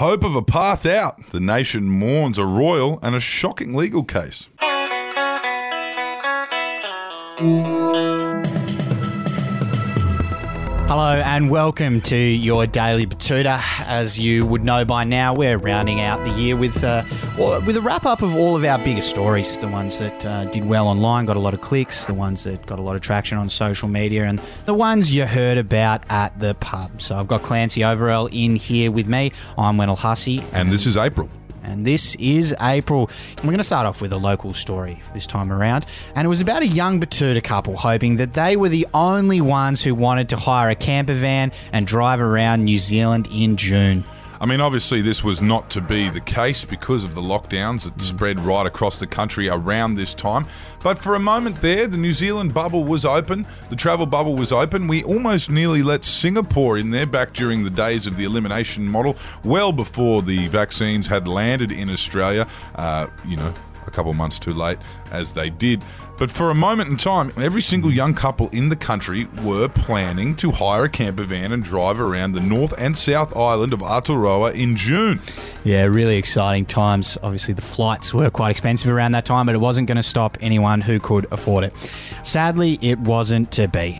Hope of a path out. The nation mourns a royal and a shocking legal case. Hello and welcome to your daily Betoota. As you would know by now, we're rounding out the year with uh, with a wrap up of all of our biggest stories. The ones that uh, did well online, got a lot of clicks. The ones that got a lot of traction on social media, and the ones you heard about at the pub. So I've got Clancy Overell in here with me. I'm Wendell Hussey, And this is April. And this is April. We're going to start off with a local story this time around. And it was about a young Betoota couple hoping that they were the only ones who wanted to hire a camper van and drive around New Zealand in June. I mean, obviously, this was not to be the case because of the lockdowns that spread right across the country around this time. But for a moment there, the New Zealand bubble was open, the travel bubble was open. We almost nearly let Singapore in there back during the days of the elimination model, well before the vaccines had landed in Australia. Uh, you know, a couple months too late, as they did. But for a moment in time, every single young couple in the country were planning to hire a camper van and drive around the North and South Island of Aotearoa in June. Yeah, really exciting times. Obviously, the flights were quite expensive around that time, but it wasn't going to stop anyone who could afford it. Sadly, it wasn't to be.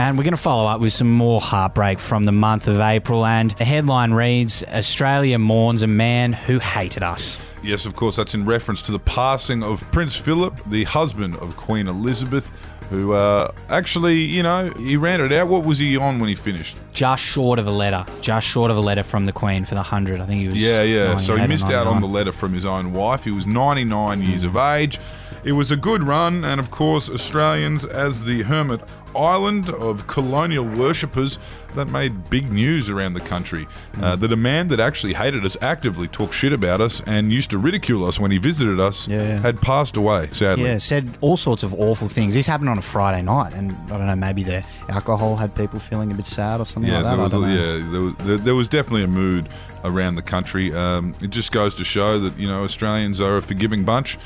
And we're going to follow up with some more heartbreak from the month of April. And the headline reads Australia mourns a man who hated us. Yes, of course, that's in reference to the passing of Prince Philip, the husband of Queen Elizabeth, who uh, actually, you know, he ran it out. What was he on when he finished? Just short of a letter. Just short of a letter from the Queen for the 100. I think he was. Yeah, yeah. So he missed out on the letter from his own wife. He was 99 years of age. It was a good run, and of course, Australians, as the hermit island of colonial worshippers, that made big news around the country. Uh, that a man that actually hated us, actively talked shit about us, and used to ridicule us when he visited us, Yeah. had passed away, sadly. Yeah, said all sorts of awful things. This happened on a Friday night, and I don't know, maybe the alcohol had people feeling a bit sad or something Yeah, like that. there I was, don't know. yeah, there was, there, there was definitely a mood around the country. Um, it just goes to show that you know Australians are a forgiving bunch,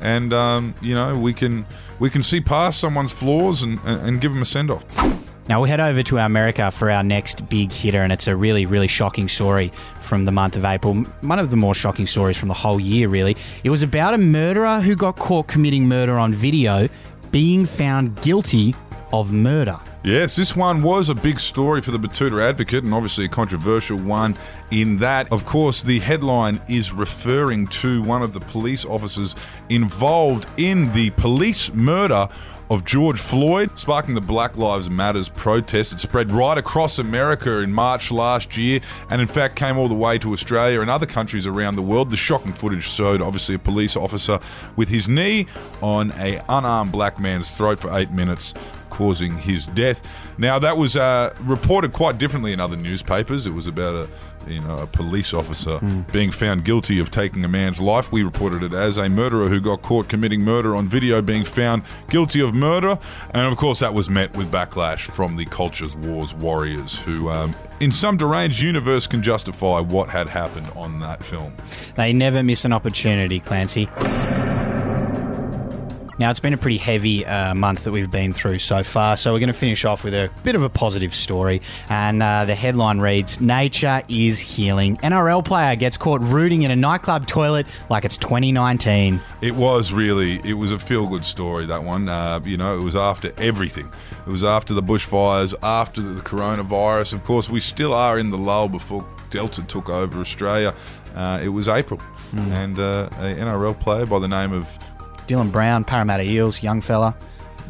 and um, you know we can we can see past someone's flaws and, and, and give them a send off. Now we head over to America for our next big hitter, and it's a really, really shocking story from the month of April. One of the more shocking stories from the whole year, really. It was about a murderer who got caught committing murder on video, being found guilty of murder. Yes, this one was a big story for the Betoota Advocate and obviously a controversial one in that, of course, the headline is referring to one of the police officers involved in the police murder of George Floyd, sparking the Black Lives Matters protest. It spread right across America in March last year and, in fact, came all the way to Australia and other countries around the world. The shocking footage showed, obviously, a police officer with his knee on a unarmed black man's throat for eight minutes causing his death. Now that was uh, reported quite differently in other newspapers. It was about a you know a police officer being found guilty of taking a man's life. We reported it as a murderer who got caught committing murder on video being found guilty of murder, and of course that was met with backlash from the cultures wars warriors who. Um, in some deranged universe, can justify what had happened on that film. They never miss an opportunity, Clancy. Now, it's been a pretty heavy uh, month that we've been through so far, so we're going to finish off with a bit of a positive story. And uh, the headline reads Nature is healing. NRL player gets caught rooting in a nightclub toilet like it's 2019. It was really, it was a feel good story, that one. Uh, you know, it was after everything. It was after the bushfires, after the coronavirus. Of course, we still are in the lull before Delta took over Australia. Uh, it was April. And uh, a NRL player by the name of Dylan Brown, Parramatta Eels, young fella.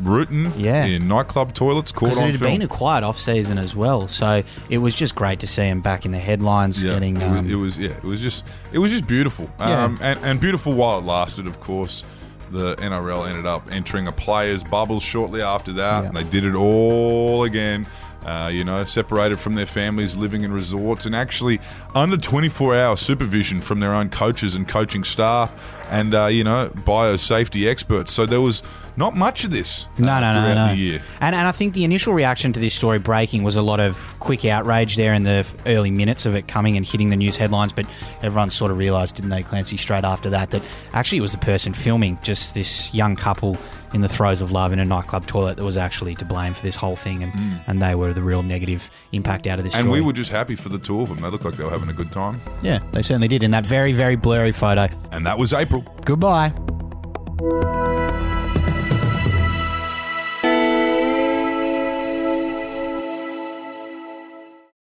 Rutan Yeah. in nightclub toilets caught Because it had film. been a quiet off season as well, so it was just great to see him back in the headlines, yeah, getting it, was, um, it was yeah, it was just it was just beautiful. Yeah. Um, and, and beautiful while it lasted, of course. The NRL ended up entering a players' bubble shortly after that, and they did it all again. Uh, you know, separated from their families, living in resorts, and actually under 24 hour supervision from their own coaches and coaching staff, and uh, you know, biosafety experts. So there was not much of this uh, No, no, no, throughout no. the year. And, and I think the initial reaction to this story breaking was a lot of quick outrage there in the early minutes of it coming and hitting the news headlines. But everyone sort of realised, didn't they, Clancy, straight after that, that actually it was the person filming, just this young couple in the throes of love in a nightclub toilet that was actually to blame for this whole thing, and, mm. and they were the real negative impact out of this And story. we were just happy for the two of them. They looked like they were having a good time. yeah, they certainly did in that very, very blurry photo. And that was April. Goodbye.